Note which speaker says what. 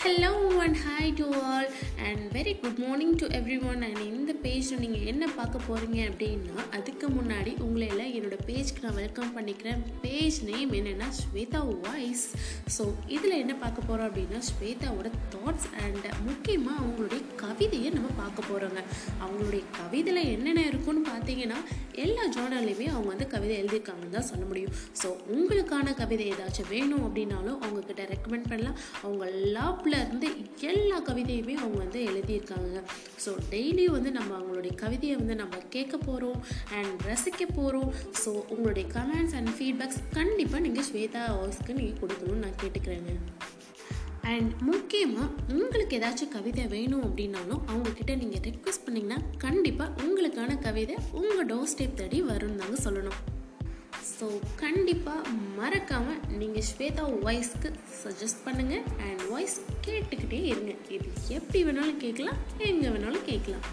Speaker 1: Hi to all and very good morning to everyone and இந்த பேஜில் நீங்கள் என்ன பார்க்க போகிறீங்க அப்படின்னா அதுக்கு முன்னாடி உங்களை எல்லாம் என்னோடய பேஜ்க்கு நான் வெல்கம் பண்ணிக்கிறேன். பேஜ் நேம் என்னென்னா ஸ்வேதா வாய்ஸ் ஸோ இதில் என்ன பார்க்க போகிறோம் அப்படின்னா ஸ்வேதாவோட தாட்ஸ் அண்ட் முக்கியமாக அவங்களுடைய கவிதையை நம்ம பார்க்க போகிறோங்க அவங்களுடைய கவிதையில் என்னென்ன இருக்குன்னு பார்த்தீங்கன்னா எல்லா ஜோனர்லையுமே அவங்க வந்து கவிதை எழுதியிருக்காங்கன்னு தான் சொல்ல முடியும். ஸோ உங்களுக்கான கவிதை ஏதாச்சும் வேணும் அப்படின்னாலும் அவங்கக்கிட்ட ரெக்கமெண்ட் பண்ணலாம். அவங்க லாப்லேருந்து எல்லா கவிதையுமே அவங்க வந்து எழுதியிருக்காங்க ஸோ டெய்லியும் வந்து நம்ம அவங்களுடைய கவிதையை வந்து நம்ம கேட்க போகிறோம் அண்ட் ரசிக்க போகிறோம் ஸோ உங்களுடைய கமெண்ட்ஸ் அண்ட் ஃபீட்பேக்ஸ் கண்டிப்பாக நீங்கள் ஸ்வேதா வாய்ஸ்க்கு நீங்கள் கொடுக்கணும்னு நான் கேட்டுக்கிறேங்க. அண்ட் முக்கியமாக உங்களுக்கு ஏதாச்சும் கவிதை வேணும் அப்படின்னாலும் அவங்கக்கிட்ட நீங்கள் ரெக்வஸ்ட் பண்ணிங்கன்னா கண்டிப்பாக உங்களுக்கான கவிதை உங்கள் டோர் ஸ்டெப் தேடி வரும்னு தாங்க சொல்லணும். ஸோ கண்டிப்பாக மறக்காமல் நீங்கள் ஸ்வேதா வாய்ஸ்க்கு சஜஸ்ட் பண்ணுங்கள் அண்ட் வாய்ஸ் கேட்டுக்கிட்டே இருங்க. இது எப்படி வேணாலும் கேட்கலாம் எங்கே வேணாலும் கேட்கலாம்.